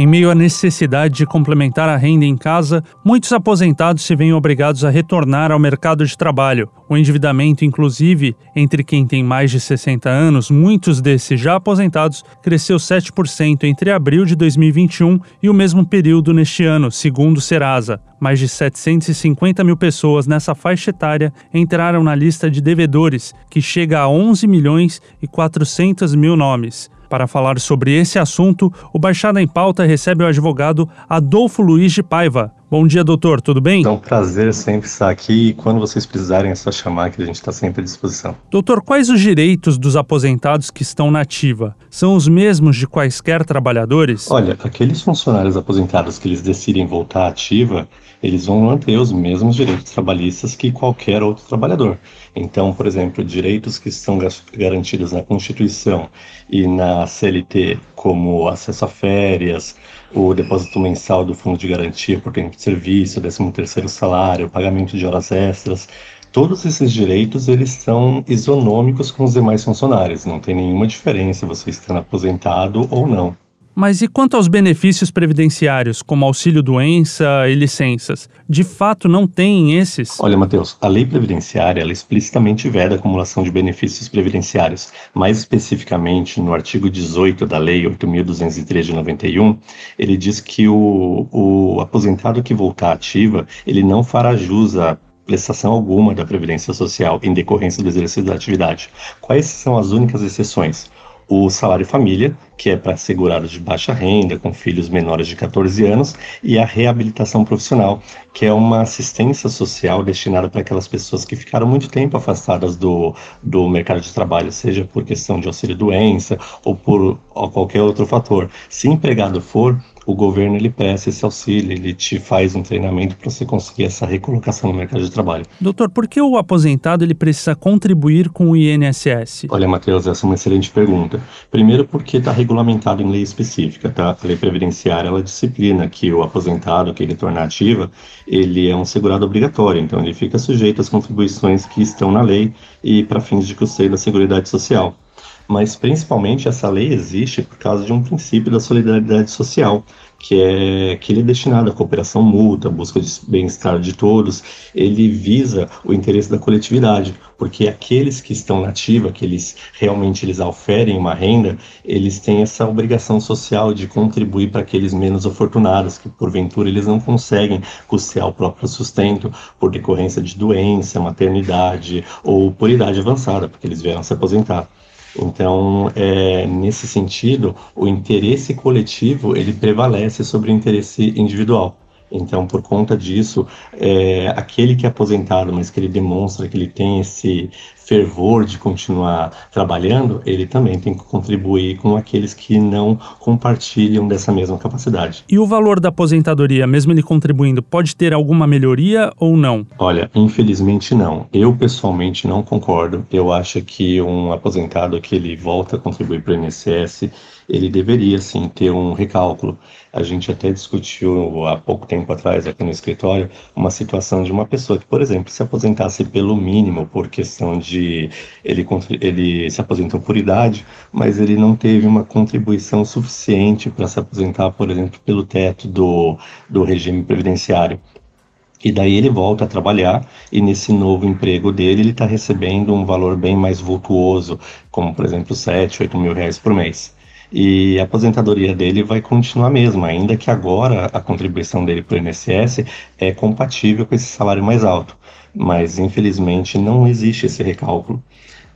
Em meio à necessidade de complementar a renda em casa, muitos aposentados se veem obrigados a retornar ao mercado de trabalho. O endividamento, inclusive, entre quem tem mais de 60 anos, muitos desses já aposentados, cresceu 7% entre abril de 2021 e o mesmo período neste ano, segundo Serasa. Mais de 750 mil pessoas nessa faixa etária entraram na lista de devedores, que chega a 11 milhões e 400 mil nomes. Para falar sobre esse assunto, o Baixada em Pauta recebe o advogado Adolfo Luiz de Paiva. Bom dia, doutor, tudo bem? É um prazer sempre estar aqui e quando vocês precisarem é só chamar que a gente está sempre à disposição. Doutor, quais os direitos dos aposentados que estão na ativa? São os mesmos de quaisquer trabalhadores? Olha, aqueles funcionários aposentados que eles decidem voltar à ativa, eles vão manter os mesmos direitos trabalhistas que qualquer outro trabalhador. Então, por exemplo, direitos que estão garantidos na Constituição e na CLT, como acesso a férias, o depósito mensal do fundo de garantia por tempo de serviço, 13 terceiro salário, pagamento de horas extras, todos esses direitos eles são isonômicos com os demais funcionários, não tem nenhuma diferença você estando aposentado ou não. Mas e quanto aos benefícios previdenciários, como auxílio-doença e licenças? De fato, não tem esses? Olha, Matheus, a lei previdenciária ela explicitamente veda a acumulação de benefícios previdenciários. Mais especificamente, no artigo 18 da Lei 8.203 de 91, ele diz que o, o aposentado que voltar ativa, ele não fará jus a prestação alguma da Previdência Social em decorrência do exercício da atividade. Quais são as únicas exceções? O salário família, que é para segurados de baixa renda, com filhos menores de 14 anos, e a reabilitação profissional, que é uma assistência social destinada para aquelas pessoas que ficaram muito tempo afastadas do, do mercado de trabalho, seja por questão de auxílio-doença ou por ou qualquer outro fator. Se empregado for, o governo ele presta esse auxílio, ele te faz um treinamento para você conseguir essa recolocação no mercado de trabalho. Doutor, por que o aposentado ele precisa contribuir com o INSS? Olha, Matheus, essa é uma excelente pergunta. Primeiro porque está regulamentado em lei específica, tá? A lei previdenciária, ela disciplina que o aposentado que ele torna ativa, ele é um segurado obrigatório, então ele fica sujeito às contribuições que estão na lei e para fins de custeio da Seguridade Social mas principalmente essa lei existe por causa de um princípio da solidariedade social, que é que ele é destinado à cooperação mútua, busca de bem-estar de todos, ele visa o interesse da coletividade, porque aqueles que estão na ativa, que eles realmente eles oferem uma renda, eles têm essa obrigação social de contribuir para aqueles menos afortunados, que porventura eles não conseguem custear o próprio sustento por decorrência de doença, maternidade ou por idade avançada, porque eles vieram se aposentar. Então, é, nesse sentido, o interesse coletivo ele prevalece sobre o interesse individual. Então, por conta disso, é, aquele que é aposentado, mas que ele demonstra que ele tem esse fervor de continuar trabalhando, ele também tem que contribuir com aqueles que não compartilham dessa mesma capacidade. E o valor da aposentadoria, mesmo ele contribuindo, pode ter alguma melhoria ou não? Olha, infelizmente não. Eu pessoalmente não concordo. Eu acho que um aposentado que ele volta a contribuir para o INSS, ele deveria sim ter um recálculo. A gente até discutiu há pouco tempo atrás aqui no escritório uma situação de uma pessoa que, por exemplo, se aposentasse pelo mínimo por questão de ele, ele se aposentou por idade, mas ele não teve uma contribuição suficiente para se aposentar, por exemplo, pelo teto do, do regime previdenciário. E daí ele volta a trabalhar e nesse novo emprego dele ele está recebendo um valor bem mais vultuoso, como por exemplo 7, 8 mil reais por mês e a aposentadoria dele vai continuar mesmo, ainda que agora a contribuição dele para o INSS é compatível com esse salário mais alto. Mas infelizmente não existe esse recálculo.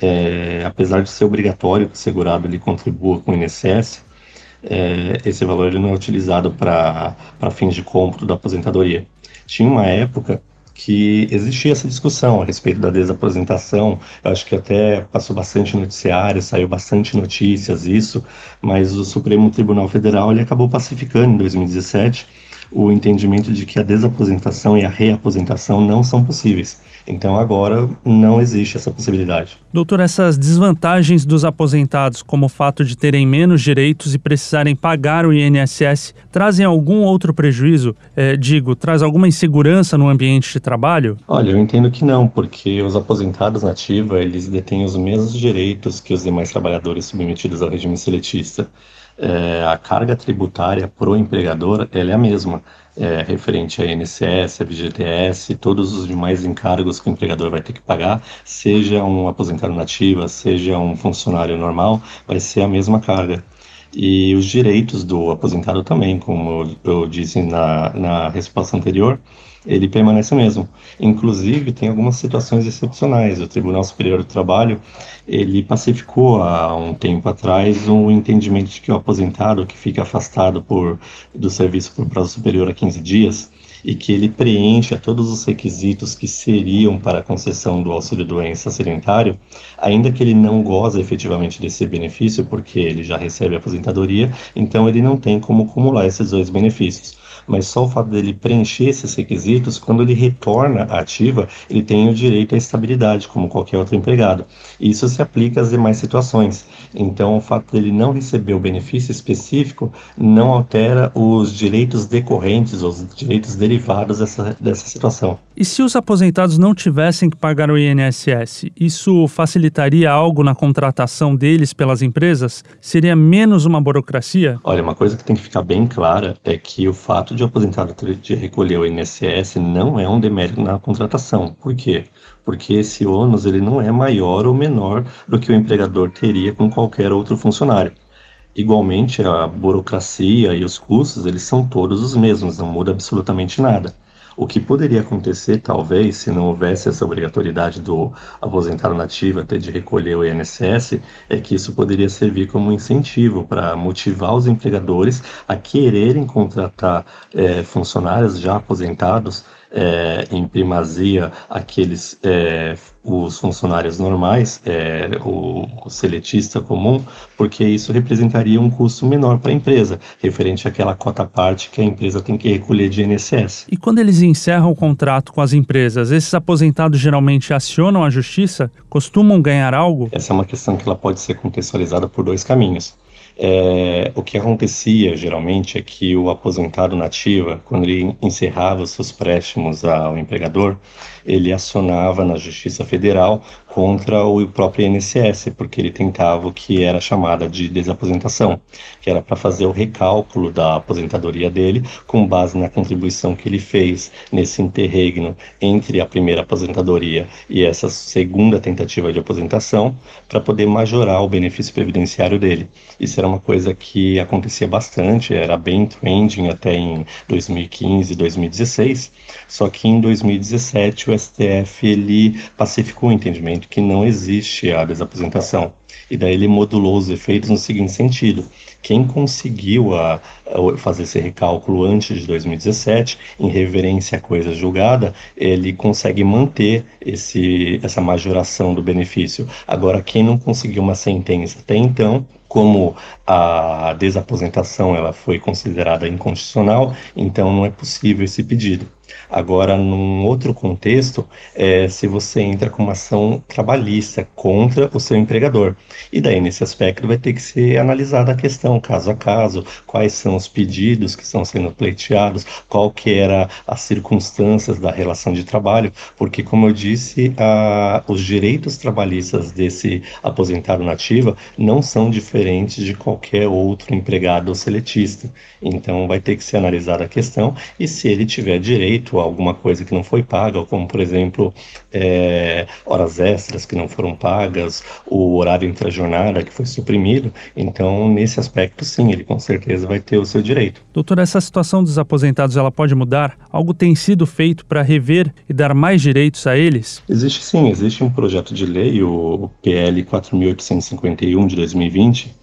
É, apesar de ser obrigatório que o segurado ele contribua com o INSS, é, esse valor ele não é utilizado para fins de cômputo da aposentadoria. Tinha uma época que existia essa discussão a respeito da desaposentação. Eu acho que até passou bastante noticiário, saiu bastante notícias isso, mas o Supremo Tribunal Federal ele acabou pacificando em 2017 o entendimento de que a desaposentação e a reaposentação não são possíveis. Então agora não existe essa possibilidade. Doutor, essas desvantagens dos aposentados, como o fato de terem menos direitos e precisarem pagar o INSS, trazem algum outro prejuízo? É, digo, traz alguma insegurança no ambiente de trabalho? Olha, eu entendo que não, porque os aposentados na ativa, eles detêm os mesmos direitos que os demais trabalhadores submetidos ao regime seletista. É, a carga tributária pro empregador, ela é a mesma é, referente a INSS, a FGTS, todos os demais encargos que o empregador vai ter que pagar, seja um aposentado nativa, seja um funcionário normal, vai ser a mesma carga. E os direitos do aposentado também, como eu disse na, na resposta anterior, ele permanece mesmo. Inclusive, tem algumas situações excepcionais. O Tribunal Superior do Trabalho, ele pacificou há um tempo atrás um entendimento de que o aposentado que fica afastado por, do serviço por prazo superior a 15 dias e que ele preencha todos os requisitos que seriam para a concessão do auxílio-doença sedentário, ainda que ele não goze efetivamente desse benefício, porque ele já recebe a aposentadoria, então ele não tem como acumular esses dois benefícios mas só o fato dele preencher esses requisitos, quando ele retorna à ativa, ele tem o direito à estabilidade, como qualquer outro empregado. Isso se aplica às demais situações. Então, o fato dele não receber o benefício específico não altera os direitos decorrentes, os direitos derivados dessa, dessa situação. E se os aposentados não tivessem que pagar o INSS, isso facilitaria algo na contratação deles pelas empresas? Seria menos uma burocracia? Olha, uma coisa que tem que ficar bem clara é que o fato de de aposentado de recolher o INSS não é um demérito na contratação. Por quê? Porque esse ônus ele não é maior ou menor do que o empregador teria com qualquer outro funcionário. Igualmente, a burocracia e os custos, eles são todos os mesmos, não muda absolutamente nada. O que poderia acontecer, talvez, se não houvesse essa obrigatoriedade do aposentado nativo ter de recolher o INSS, é que isso poderia servir como incentivo para motivar os empregadores a quererem contratar é, funcionários já aposentados é, em primazia aqueles é, os funcionários normais, é, o, o, seletista comum, porque isso representaria um custo menor para a empresa, referente àquela cota parte que a empresa tem que recolher de INSS. E quando eles encerram o contrato com as empresas, esses aposentados geralmente acionam a justiça? Costumam ganhar algo? Essa é uma questão que ela pode ser contextualizada por dois caminhos. É, o que acontecia geralmente é que o aposentado nativa, quando ele encerrava seus préstimos ao empregador, ele acionava na Justiça Federal contra o próprio INSS, porque ele tentava o que era chamada de desaposentação, que era para fazer o recálculo da aposentadoria dele com base na contribuição que ele fez nesse interregno entre a primeira aposentadoria e essa segunda tentativa de aposentação, para poder majorar o benefício previdenciário dele. Isso era uma coisa que acontecia bastante, era bem trending até em 2015, 2016, só que em 2017 o STF ele pacificou o entendimento que não existe a desaposentação. E daí ele modulou os efeitos no seguinte sentido: quem conseguiu a fazer esse recálculo antes de 2017, em reverência à coisa julgada, ele consegue manter esse, essa majoração do benefício. Agora, quem não conseguiu uma sentença até então, como a desaposentação ela foi considerada inconstitucional, então não é possível esse pedido. Agora, num outro contexto, é se você entra com uma ação trabalhista contra o seu empregador. E daí, nesse aspecto, vai ter que ser analisada a questão, caso a caso, quais são os pedidos que estão sendo pleiteados, qual que era as circunstâncias da relação de trabalho, porque, como eu disse, a, os direitos trabalhistas desse aposentado nativa não são diferentes de qualquer outro empregado seletista. Então, vai ter que ser analisada a questão e se ele tiver direito alguma coisa que não foi paga, como por exemplo é, horas extras que não foram pagas, o horário intra-jornada que foi suprimido. Então, nesse aspecto, sim, ele com certeza vai ter o seu direito. Doutor, essa situação dos aposentados ela pode mudar? Algo tem sido feito para rever e dar mais direitos a eles? Existe sim, existe um projeto de lei, o PL 4.851 de 2020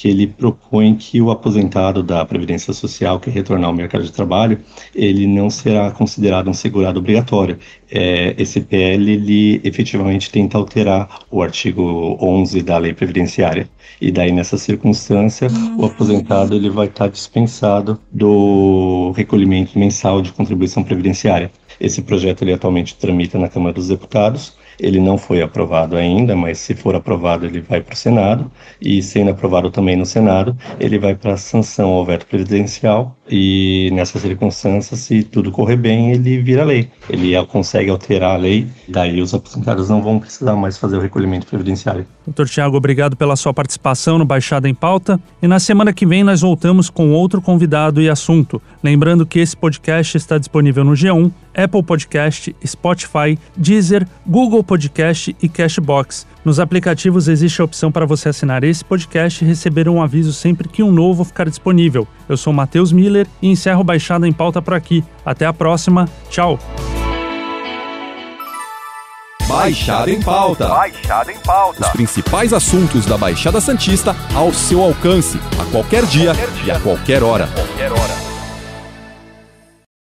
que ele propõe que o aposentado da Previdência Social que retornar ao mercado de trabalho, ele não será considerado um segurado obrigatório. É, esse PL, ele efetivamente tenta alterar o artigo 11 da lei previdenciária. E daí, nessa circunstância, o aposentado ele vai estar dispensado do recolhimento mensal de contribuição previdenciária. Esse projeto ele atualmente tramita na Câmara dos Deputados ele não foi aprovado ainda, mas se for aprovado, ele vai para o Senado. E sendo aprovado também no Senado, ele vai para a sanção ao veto presidencial. E nessa circunstância, se tudo correr bem, ele vira lei. Ele consegue alterar a lei, daí os aposentados não vão precisar mais fazer o recolhimento previdenciário. Doutor Tiago, obrigado pela sua participação no Baixada em Pauta. E na semana que vem nós voltamos com outro convidado e assunto. Lembrando que esse podcast está disponível no G1, Apple Podcast, Spotify, Deezer, Google Podcast e Cashbox. Nos aplicativos existe a opção para você assinar esse podcast e receber um aviso sempre que um novo ficar disponível. Eu sou Matheus Miller e encerro Baixada em Pauta por aqui. Até a próxima. Tchau. Baixada em Pauta. Baixada em Pauta. Os principais assuntos da Baixada Santista ao seu alcance, a qualquer dia, Qualquer dia. e a qualquer hora. Qualquer hora.